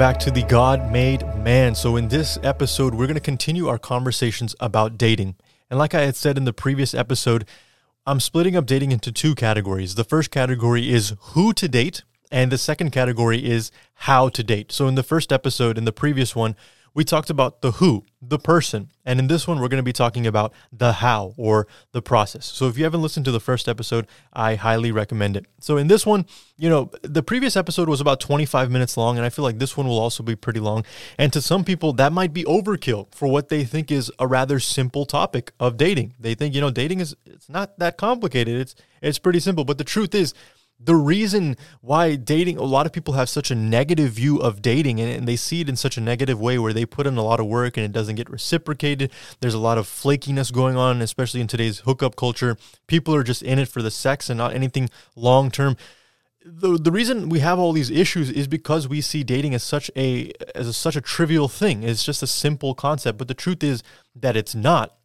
Back to the God Made Man. So, in this episode, we're going to continue our conversations about dating. And like I had said in the previous episode, I'm splitting up dating into two categories. The first category is who to date, and the second category is how to date. So, in the first episode, in the previous one, we talked about the who, the person. And in this one, we're going to be talking about the how or the process. So if you haven't listened to the first episode, I highly recommend it. So in this one, you know, the previous episode was about 25 minutes long, and I feel like this one will also be pretty long. And to some people, that might be overkill for what they think is a rather simple topic of dating. They think, you know, dating is it's not that complicated. It's it's pretty simple. But the truth is, the reason why dating a lot of people have such a negative view of dating and, and, they see it in such a negative way where they put in a lot of work and it doesn't get reciprocated. There's a lot of flakiness going on especially in today's hookup culture. People are just in it for the sex and not anything long term. The, the reason we have all these issues is because we see dating as such a as a, such a trivial thing. It's just a simple concept but the truth is that it's not.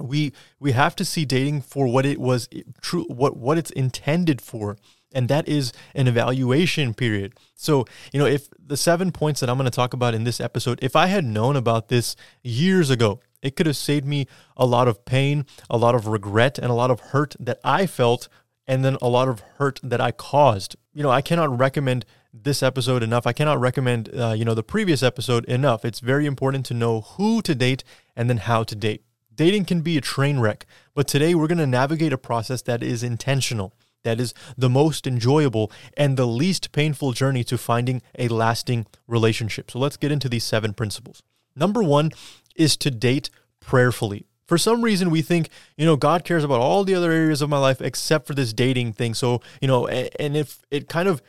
We we have to see dating for what it was true what what it's intended for and that is an evaluation period. So, you know, if the seven points that I'm going to talk about in this episode, if I had known about this years ago, it could have saved me a lot of pain, a lot of regret, and a lot of hurt that I felt, and then a lot of hurt that I caused. You know, I cannot recommend this episode enough. I cannot recommend, uh, you know, the previous episode enough. It's very important to know who to date and then how to date. Dating can be a train wreck, but today we're going to navigate a process that is intentional that is the most enjoyable and the least painful journey to finding a lasting relationship. So let's get into these seven principles. Number one is to date prayerfully. For some reason, we think, you know, God cares about all the other areas of my life except for this dating thing. So, you know, and if it kind of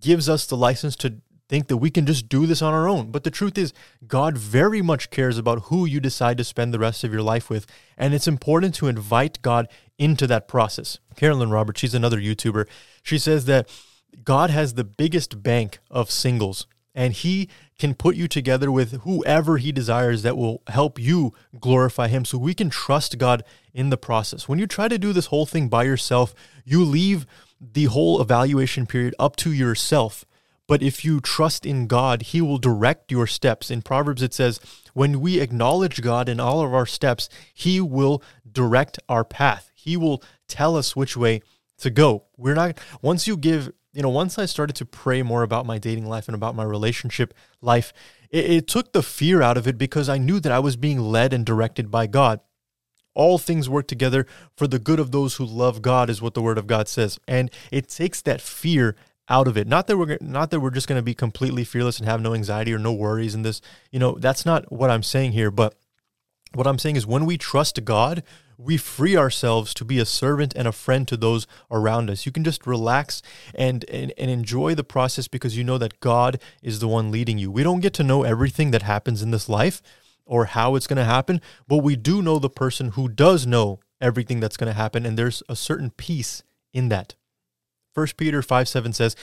gives us the license to think that we can just do this on our own. But the truth is, God very much cares about who you decide to spend the rest of your life with. And it's important to invite God into that process. Carolyn Roberts, she's another YouTuber, she says that God has the biggest bank of singles and he can put you together with whoever he desires that will help you glorify him so we can trust God in the process. When you try to do this whole thing by yourself, you leave the whole evaluation period up to yourself but if you trust in God, He will direct your steps. In Proverbs, it says, when we acknowledge God in all of our steps, He will direct our path. He will tell us which way to go. We're not, once you give, you know, once I started to pray more about my dating life and about my relationship life, it, it took the fear out of it because I knew that I was being led and directed by God. All things work together for the good of those who love God, is what the Word of God says. And it takes that fear out of it. Not that we're not that we're just going to be completely fearless and have no anxiety or no worries in this. You know, that's not what I'm saying here, but what I'm saying is when we trust God, we free ourselves to be a servant and a friend to those around us. You can just relax and, and, and enjoy the process because you know that God is the one leading you. We don't get to know everything that happens in this life or how it's going to happen, but we do know the person who does know everything that's going to happen, and there's a certain peace in that. 1 Peter 5 7 says,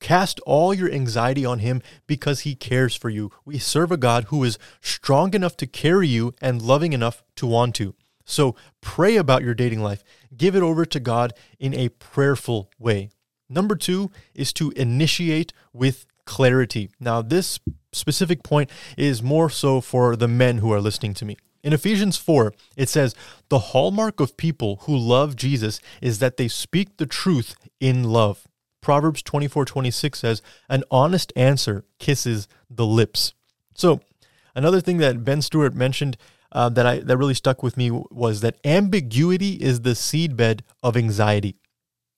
Cast all your anxiety on him because he cares for you. We serve a God who is strong enough to carry you and loving enough to want to. So pray about your dating life. Give it over to God in a prayerful way. Number two is to initiate with clarity. Now, this specific point is more so for the men who are listening to me. In Ephesians 4, it says, The hallmark of people who love Jesus is that they speak the truth in love. Proverbs 24 26 says, An honest answer kisses the lips. So, another thing that Ben Stuart mentioned uh, that, I, that really stuck with me was that ambiguity is the seedbed of anxiety.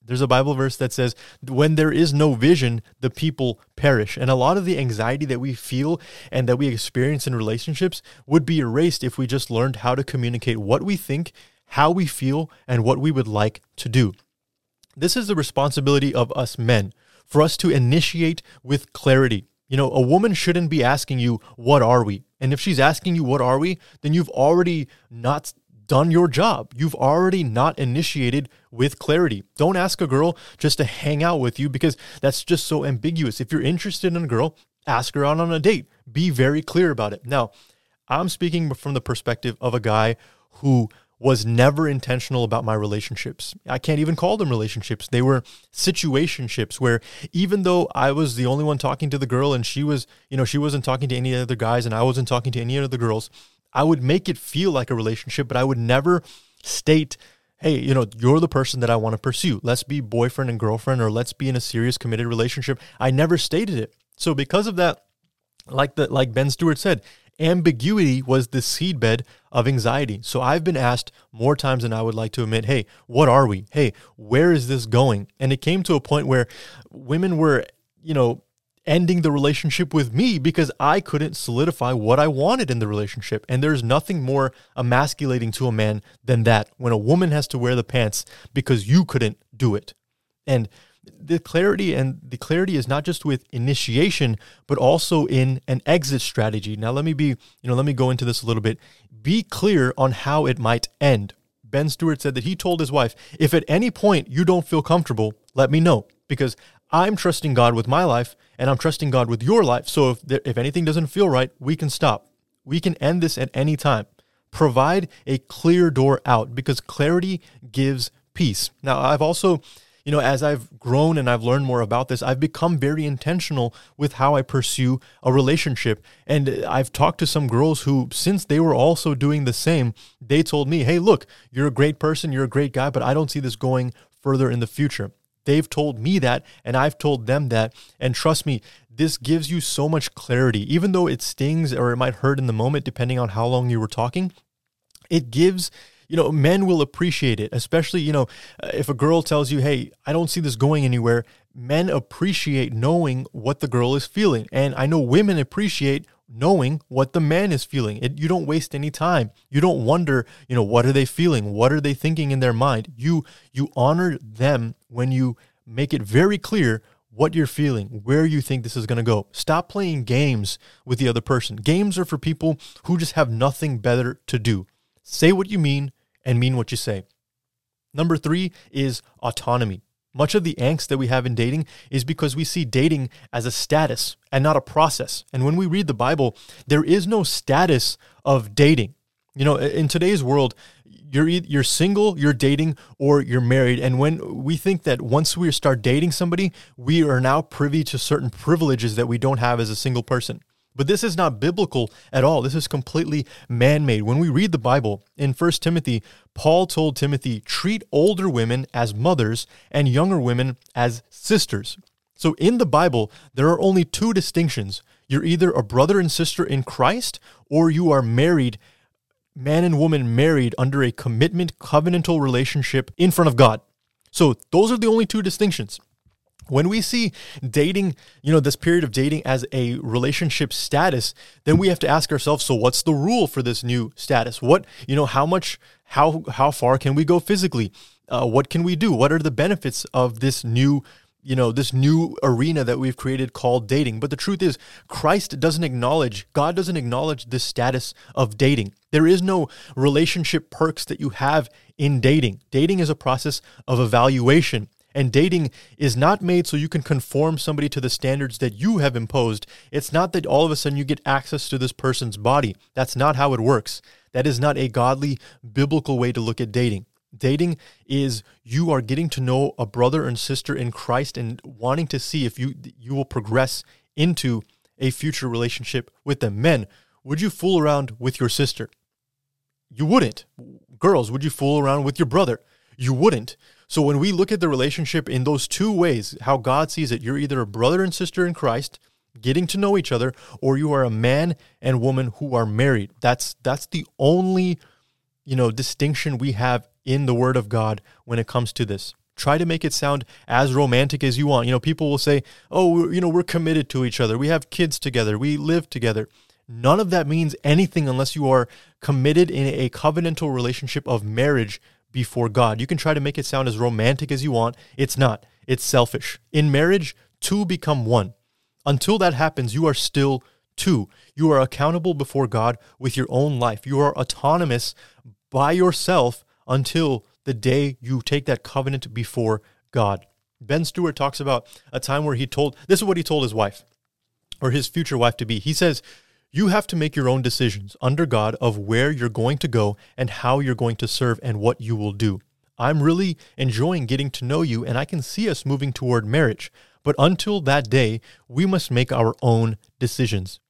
There's a Bible verse that says, when there is no vision, the people perish. And a lot of the anxiety that we feel and that we experience in relationships would be erased if we just learned how to communicate what we think, how we feel, and what we would like to do. This is the responsibility of us men for us to initiate with clarity. You know, a woman shouldn't be asking you, What are we? And if she's asking you, What are we? then you've already not done your job. You've already not initiated with clarity. Don't ask a girl just to hang out with you because that's just so ambiguous. If you're interested in a girl, ask her out on a date. Be very clear about it. Now, I'm speaking from the perspective of a guy who was never intentional about my relationships. I can't even call them relationships. They were situationships where even though I was the only one talking to the girl and she was, you know, she wasn't talking to any other guys and I wasn't talking to any other girls, I would make it feel like a relationship, but I would never state, hey, you know, you're the person that I want to pursue. Let's be boyfriend and girlfriend or let's be in a serious committed relationship. I never stated it. So because of that, like the like Ben Stuart said, ambiguity was the seedbed of anxiety. So I've been asked more times than I would like to admit, hey, what are we? Hey, where is this going? And it came to a point where women were, you know, ending the relationship with me because I couldn't solidify what I wanted in the relationship. And there's nothing more emasculating to a man than that when a woman has to wear the pants because you couldn't do it. And the clarity and the clarity is not just with initiation but also in an exit strategy now let me be you know let me go into this a little bit be clear on how it might end ben Stuart said that he told his wife if at any point you don't feel comfortable let me know because i'm trusting god with my life and i'm trusting god with your life so if there, if anything doesn't feel right we can stop we can end this at any time provide a clear door out because clarity gives peace now i've also you know, as I've grown and I've learned more about this, I've become very intentional with how I pursue a relationship. And I've talked to some girls who, since they were also doing the same, they told me, hey, look, you're a great person, you're a great guy, but I don't see this going further in the future. They've told me that, and I've told them that. And trust me, this gives you so much clarity. Even though it stings or it might hurt in the moment, depending on how long you were talking, it gives you know, men will appreciate it, especially, you know, uh, if a girl tells you, hey, I don't see this going anywhere, men appreciate knowing what the girl is feeling. And I know women appreciate knowing what the man is feeling. It, you don't waste any time. You don't wonder, you know, what are they feeling? What are they thinking in their mind? You you honor them when you make it very clear what you're feeling, where you think this is going to go. Stop playing games with the other person. Games are for people who just have nothing better to do. Say what you mean, and mean what you say. Number three is autonomy. Much of the angst that we have in dating is because we see dating as a status and not a process. And when we read the Bible, there is no status of dating. You know, in today's world, you're you're single, you're dating, or you're married. And when we think that once we start dating somebody, we are now privy to certain privileges that we don't have as a single person. But this is not biblical at all. This is completely man made. When we read the Bible in 1 Timothy, Paul told Timothy, treat older women as mothers and younger women as sisters. So in the Bible, there are only two distinctions. You're either a brother and sister in Christ or you are married, man and woman married under a commitment covenantal relationship in front of God. So those are the only two distinctions. When we see dating, you know, this period of dating as a relationship status, then we have to ask ourselves, so what's the rule for this new status? What, you know, how much, how, how far can we go physically? Uh, what can we do? What are the benefits of this new, you know, this new arena that we've created called dating? But the truth is, Christ doesn't acknowledge, God doesn't acknowledge this status of dating. There is no relationship perks that you have in dating. Dating is a process of evaluation. And dating is not made so you can conform somebody to the standards that you have imposed. It's not that all of a sudden you get access to this person's body. That's not how it works. That is not a godly, biblical way to look at dating. Dating is you are getting to know a brother and sister in Christ and wanting to see if you you will progress into a future relationship with them. Men, would you fool around with your sister? You wouldn't. Girls, would you fool around with your brother? You wouldn't. So when we look at the relationship in those two ways, how God sees it, you're either a brother and sister in Christ, getting to know each other, or you are a man and woman who are married. That's that's the only, you know, distinction we have in the word of God when it comes to this. Try to make it sound as romantic as you want. You know, people will say, "Oh, you know, we're committed to each other. We have kids together. We live together." None of that means anything unless you are committed in a covenantal relationship of marriage before God. You can try to make it sound as romantic as you want. It's not. It's selfish. In marriage, two become one. Until that happens, you are still two. You are accountable before God with your own life. You are autonomous by yourself until the day you take that covenant before God. Ben Stuart talks about a time where he told this is what he told his wife or his future wife to be. He says, You have to make your own decisions under God of where you're going to go and how you're going to serve and what you will do. I'm really enjoying getting to know you, and I can see us moving toward marriage. But until that day, we must make our own decisions.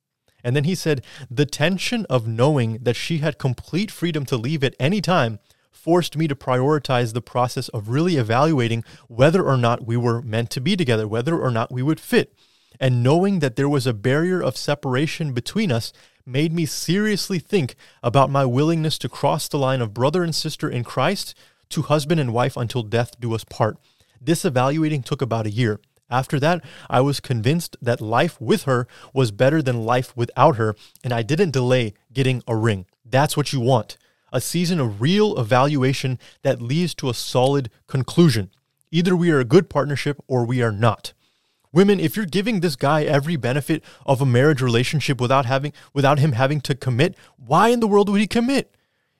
And then he said, The tension of knowing that she had complete freedom to leave at any time forced me to prioritize the process of really evaluating whether or not we were meant to be together, whether or not we would fit and knowing that there was a barrier of separation between us made me seriously think about my willingness to cross the line of brother and sister in Christ to husband and wife until death do us part. This evaluating took about a year. After that, I was convinced that life with her was better than life without her, and I didn't delay getting a ring. That's what you want a season of real evaluation that leads to a solid conclusion. Either we are a good partnership or we are not. Women, if you're giving this guy every benefit of a marriage relationship without having without him having to commit, why in the world would he commit?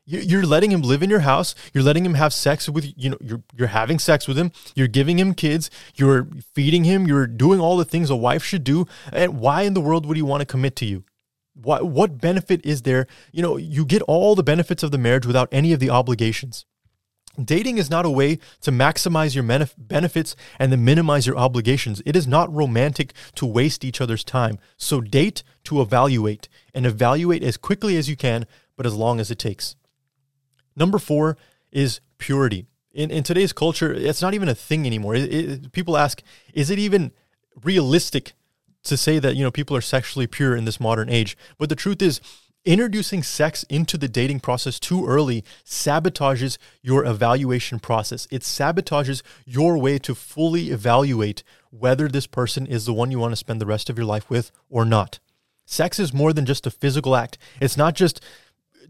You're letting him live in your house. You're letting him have sex with you know. You're you're having sex with him. You're giving him kids. You're feeding him. You're doing all the things a wife should do. And why in the world would he want to commit to you? What what benefit is there? You know, you get all the benefits of the marriage without any of the obligations. Dating is not a way to maximize your benefits and then minimize your obligations. It is not romantic to waste each other's time. So date to evaluate and evaluate as quickly as you can, but as long as it takes. Number four is purity. In, in today's culture, it's not even a thing anymore. It, it, people ask, is it even realistic to say that you know people are sexually pure in this modern age? But the truth is, Introducing sex into the dating process too early sabotages your evaluation process. It sabotages your way to fully evaluate whether this person is the one you want to spend the rest of your life with or not. Sex is more than just a physical act. It's not just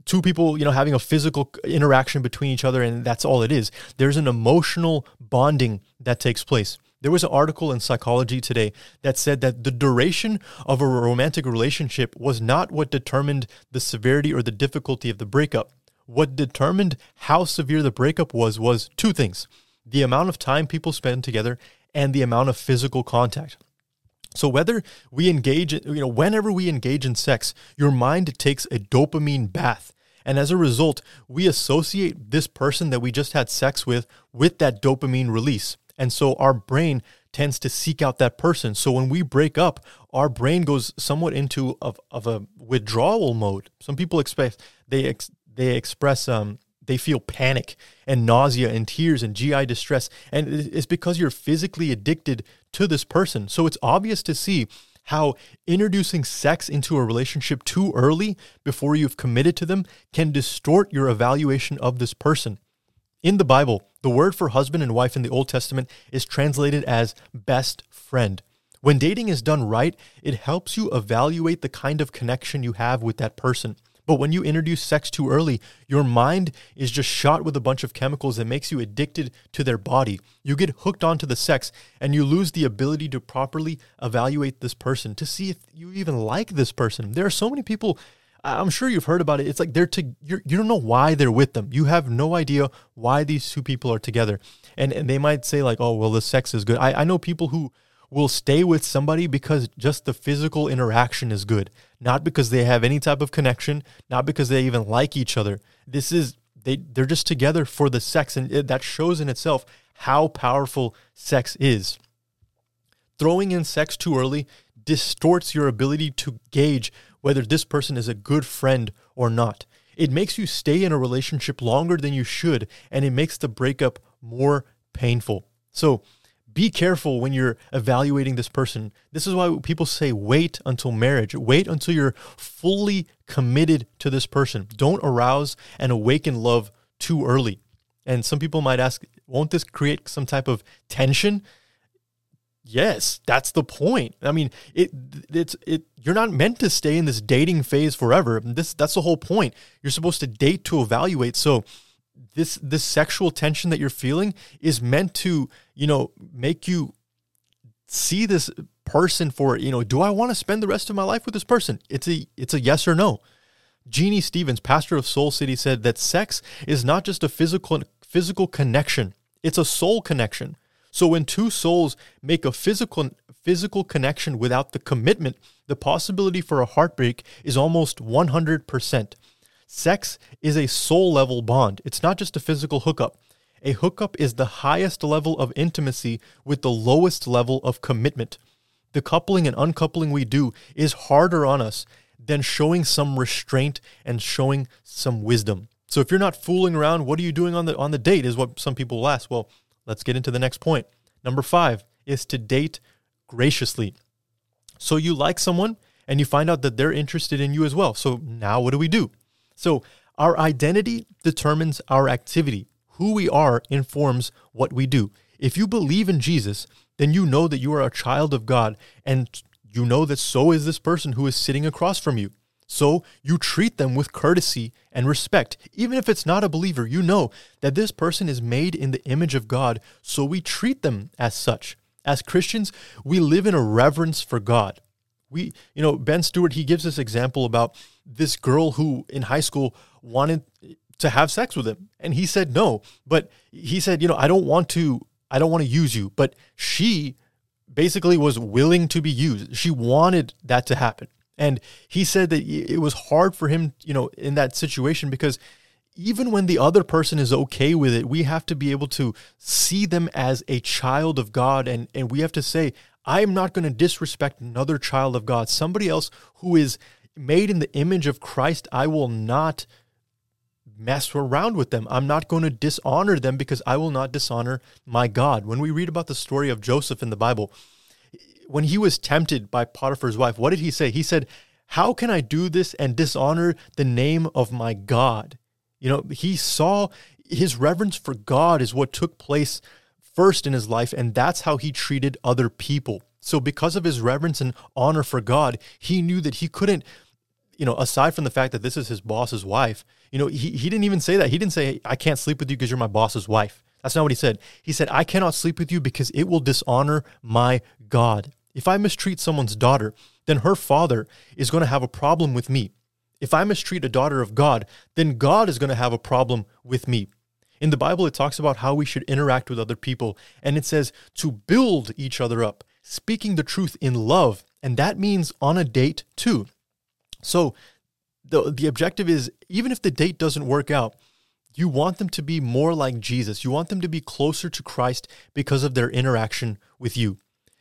two people, you know, having a physical interaction between each other and that's all it is. There's an emotional bonding that takes place. There was an article in Psychology Today that said that the duration of a romantic relationship was not what determined the severity or the difficulty of the breakup. What determined how severe the breakup was was two things the amount of time people spend together and the amount of physical contact. So whether we engage, you know, whenever we engage in sex, your mind takes a dopamine bath. And as a result, we associate this person that we just had sex with with that dopamine release. And so our brain tends to seek out that person. So when we break up, our brain goes somewhat into of, of a withdrawal mode. Some people express they ex, they express um they feel panic and nausea and tears and GI distress and it's because you're physically addicted to this person. So it's obvious to see how introducing sex into a relationship too early before you've committed to them can distort your evaluation of this person. In the Bible, the word for husband and wife in the Old Testament is translated as best friend. When dating is done right, it helps you evaluate the kind of connection you have with that person. But when you introduce sex too early, your mind is just shot with a bunch of chemicals that makes you addicted to their body. You get hooked onto the sex and you lose the ability to properly evaluate this person to see if you even like this person. There are so many people I'm sure you've heard about it. It's like they're to you're, you don't know why they're with them. You have no idea why these two people are together, and and they might say like, oh well, the sex is good. I I know people who will stay with somebody because just the physical interaction is good, not because they have any type of connection, not because they even like each other. This is they they're just together for the sex, and it, that shows in itself how powerful sex is. Throwing in sex too early distorts your ability to gauge whether this person is a good friend or not. It makes you stay in a relationship longer than you should, and it makes the breakup more painful. So be careful when you're evaluating this person. This is why people say wait until marriage. Wait until you're fully committed to this person. Don't arouse and awaken love too early. And some people might ask, won't this create some type of tension? Yes, that's the point. I mean, it it's it you're not meant to stay in this dating phase forever. This that's the whole point. You're supposed to date to evaluate. So this this sexual tension that you're feeling is meant to, you know, make you see this person for, you know, do I want to spend the rest of my life with this person? It's a it's a yes or no. Jeannie Stevens, pastor of Soul City said that sex is not just a physical physical connection. It's a soul connection. So when two souls make a physical physical connection without the commitment, the possibility for a heartbreak is almost 100%. Sex is a soul level bond. It's not just a physical hookup. A hookup is the highest level of intimacy with the lowest level of commitment. The coupling and uncoupling we do is harder on us than showing some restraint and showing some wisdom. So if you're not fooling around, what are you doing on the on the date is what some people will ask. Well, let's get into the next point. Number 5 is to date graciously. So you like someone and you find out that they're interested in you as well. So now what do we do? So our identity determines our activity. Who we are informs what we do. If you believe in Jesus, then you know that you are a child of God and you know that so is this person who is sitting across from you. So you treat them with courtesy and respect. Even if it's not a believer, you know that this person is made in the image of God, so we treat them as such. As Christians, we live in a reverence for God. We, you know, Ben Stuart, he gives this example about this girl who in high school wanted to have sex with him. And he said no. But he said, you know, I don't want to, I don't want to use you. But she basically was willing to be used. She wanted that to happen. And he said that it was hard for him, you know, in that situation because even when the other person is okay with it, we have to be able to see them as a child of God. And, and we have to say, I am not going to disrespect another child of God, somebody else who is made in the image of Christ. I will not mess around with them. I'm not going to dishonor them because I will not dishonor my God. When we read about the story of Joseph in the Bible, when he was tempted by Potiphar's wife, what did he say? He said, How can I do this and dishonor the name of my God? You know, he saw his reverence for God is what took place first in his life, and that's how he treated other people. So, because of his reverence and honor for God, he knew that he couldn't, you know, aside from the fact that this is his boss's wife, you know, he, he didn't even say that. He didn't say, I can't sleep with you because you're my boss's wife. That's not what he said. He said, I cannot sleep with you because it will dishonor my God. If I mistreat someone's daughter, then her father is going to have a problem with me. If I mistreat a daughter of God, then God is going to have a problem with me. In the Bible, it talks about how we should interact with other people, and it says to build each other up, speaking the truth in love, and that means on a date too. So, the, the objective is even if the date doesn't work out, you want them to be more like Jesus. You want them to be closer to Christ because of their interaction with you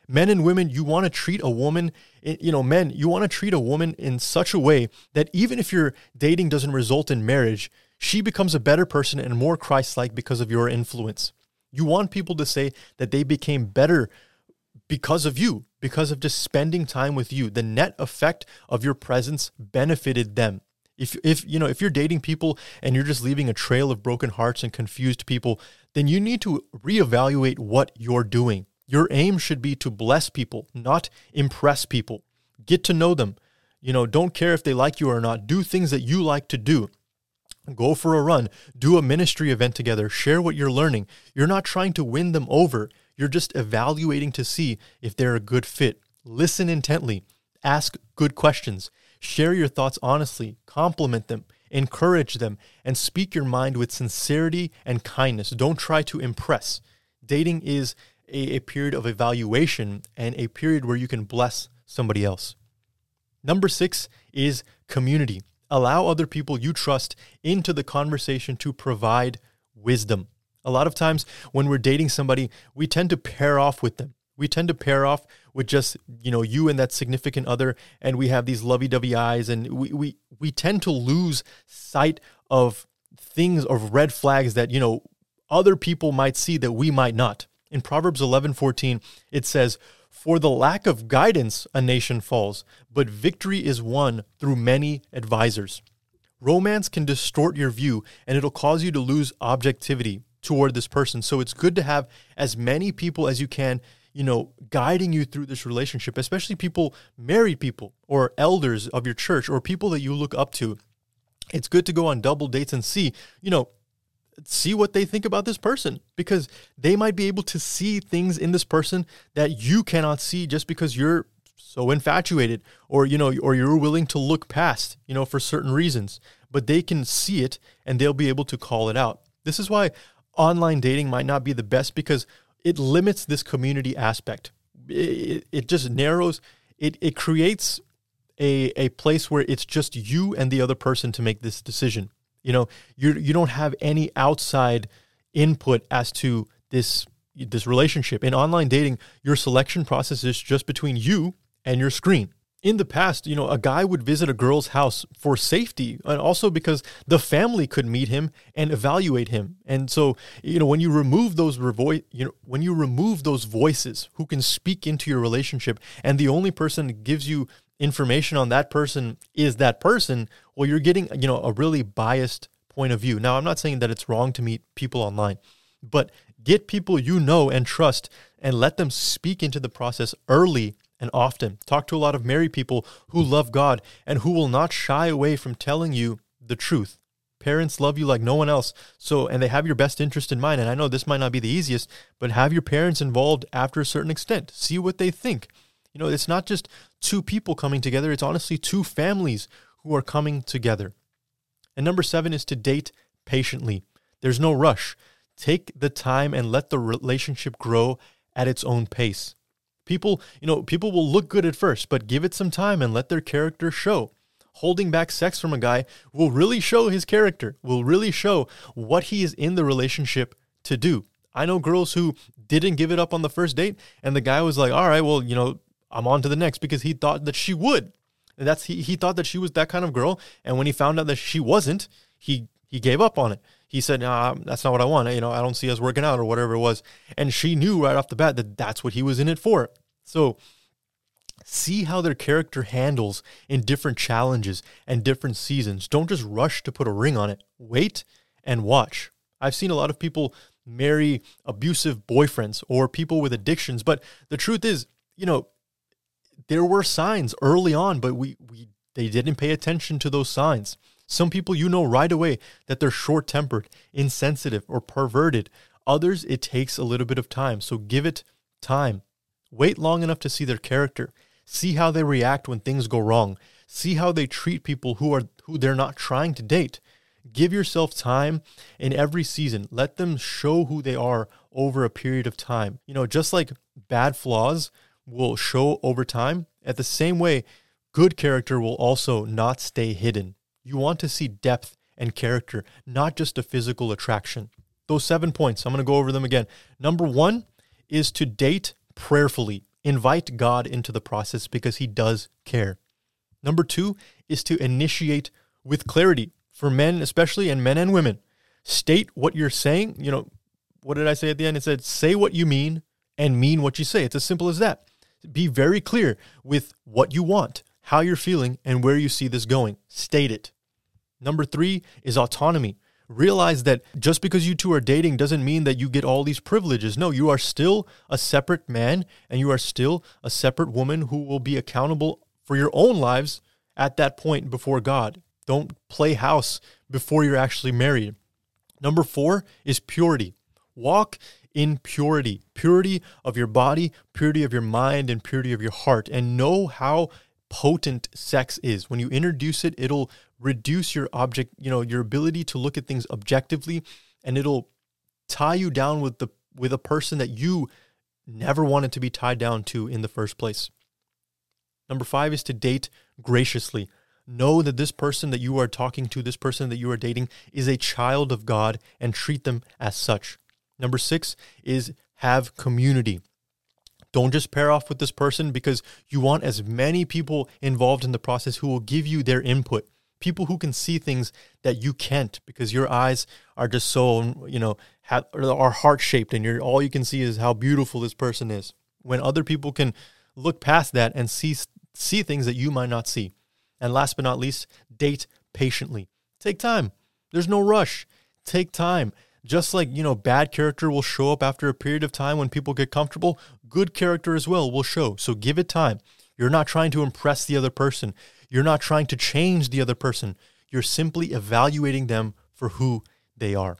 men and women, you want to treat a woman, eh, you know, men, you want to treat a woman in such a way that even if your dating doesn't result in marriage, she becomes a better person and more Christ like because of your influence. You want people to say that they became better because of you, because of just spending time with you. The net effect of your presence benefited them. If if you know if you're dating people and you're just leaving a trail of broken hearts and confused people, then you need to reevaluate what you're doing. Your aim should be to bless people, not impress people. Get to know them. You know, don't care if they like you or not. Do things that you like to do. Go for a run. Do a ministry event together. Share what you're learning. You're not trying to win them over. You're just evaluating to see if they're a good fit. Listen intently. Ask good questions. Share your thoughts honestly. Compliment them. Encourage them. And speak your mind with sincerity and kindness. Don't try to impress. Dating is a, a period of evaluation and a period where you can bless somebody else. Number six is community. Allow other people you trust into the conversation to provide wisdom. A lot of times when we're dating somebody, we tend to pair off with them. We tend to pair off with just, you know, you and that significant other, and we have these lovey-dovey eyes, and we we we tend to lose sight of things of red flags that, you know, other people might see that we might not. In Proverbs 11:14, it says, "For the lack of guidance a nation falls, but victory is won through many advisors." Romance can distort your view and it'll cause you to lose objectivity toward this person. So it's good to have as many people as you can, you know, guiding you through this relationship, especially people, married people or elders of your church or people that you look up to. It's good to go on double dates and see, you know, see what they think about this person because they might be able to see things in this person that you cannot see just because you're so infatuated or you know or you're willing to look past you know for certain reasons but they can see it and they'll be able to call it out this is why online dating might not be the best because it limits this community aspect it, it just narrows, it, it creates a, a place where it's just you and the other person to make this decision. You know, you you don't have any outside input as to this this relationship. In online dating, your selection process is just between you and your screen. In the past, you know, a guy would visit a girl's house for safety and also because the family could meet him and evaluate him. And so, you know, when you remove those revo- you know, when you remove those voices who can speak into your relationship and the only person gives you information on that person is that person, well, you're getting, you know, a really biased point of view. Now, I'm not saying that it's wrong to meet people online, but get people you know and trust and let them speak into the process early and often. Talk to a lot of married people who love God and who will not shy away from telling you the truth. Parents love you like no one else. So, and they have your best interest in mind. And I know this might not be the easiest, but have your parents involved after a certain extent. See what they think. You know, it's not just two people coming together, it's honestly two families who are coming together. And number seven is to date patiently. There's no rush. Take the time and let the relationship grow at its own pace. People, you know, people will look good at first, but give it some time and let their character show. Holding back sex from a guy will really show his character, will really show what he is in the relationship to do. I know girls who didn't give it up on the first date, and the guy was like, all right, well, you know, I'm on to the next because he thought that she would. And that's he, he thought that she was that kind of girl. And when he found out that she wasn't, he he gave up on it. He said, nah, that's not what I want. You know, I don't see us working out or whatever it was. And she knew right off the bat that that's what he was in it for. So see how their character handles in different challenges and different seasons. Don't just rush to put a ring on it. Wait and watch. I've seen a lot of people marry abusive boyfriends or people with addictions, but the truth is, you know, there were signs early on, but we, we they didn't pay attention to those signs. Some people you know right away that they're short tempered, insensitive, or perverted. Others, it takes a little bit of time. So give it time. Wait long enough to see their character. See how they react when things go wrong. See how they treat people who are who they're not trying to date. Give yourself time in every season. Let them show who they are over a period of time. You know, just like bad flaws, will show over time. At the same way, good character will also not stay hidden. You want to see depth and character, not just a physical attraction. Those seven points, I'm going to go over them again. Number one is to date prayerfully. Invite God into the process because He does care. Number two is to initiate with clarity for men, especially, and men and women. State what you're saying. You know, what did I say at the end? It said, say what you mean and mean what you say. It's as simple as that. Be very clear with what you want, how you're feeling, and where you see this going. State it. Number three is autonomy. Realize that just because you two are dating doesn't mean that you get all these privileges. No, you are still a separate man and you are still a separate woman who will be accountable for your own lives at that point before God. Don't play house before you're actually married. Number four is purity. Walk in purity, purity of your body, purity of your mind, and purity of your heart. And know how potent sex is. When you introduce it, it'll reduce your object, you know, your ability to look at things objectively, and it'll tie you down with the with a person that you never wanted to be tied down to in the first place. Number five is to date graciously. Know that this person that you are talking to, this person that you are dating, is a child of God and treat them as such. Number six is have community. Don't just pair off with this person because you want as many people involved in the process who will give you their input. People who can see things that you can't because your eyes are just so, you know, have, are heart shaped and you're, all you can see is how beautiful this person is. When other people can look past that and see, see things that you might not see. And last but not least, date patiently. Take time. There's no rush. Take time. Just like, you know, bad character will show up after a period of time when people get comfortable, good character as well will show. So give it time. You're not trying to impress the other person. You're not trying to change the other person. You're simply evaluating them for who they are.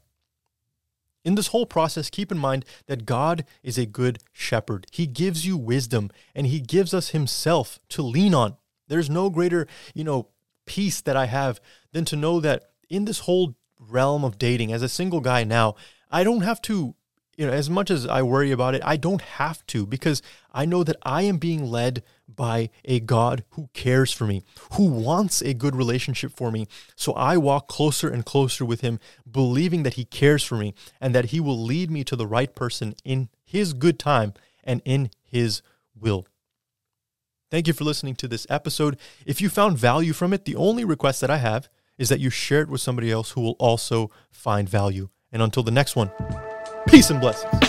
In this whole process, keep in mind that God is a good shepherd. He gives you wisdom and he gives us himself to lean on. There's no greater, you know, peace that I have than to know that in this whole realm of dating as a single guy now, I don't have to you know, as much as I worry about it, I don't have to because I know that I am being led by a God who cares for me, who wants a good relationship for me. So I walk closer and closer with him, believing that he cares for me and that he will lead me to the right person in his good time and in his will. Thank you for listening to this episode. If you found value from it, the only request that I have is that you share it with somebody else who will also find value. And until the next one, peace and blessings.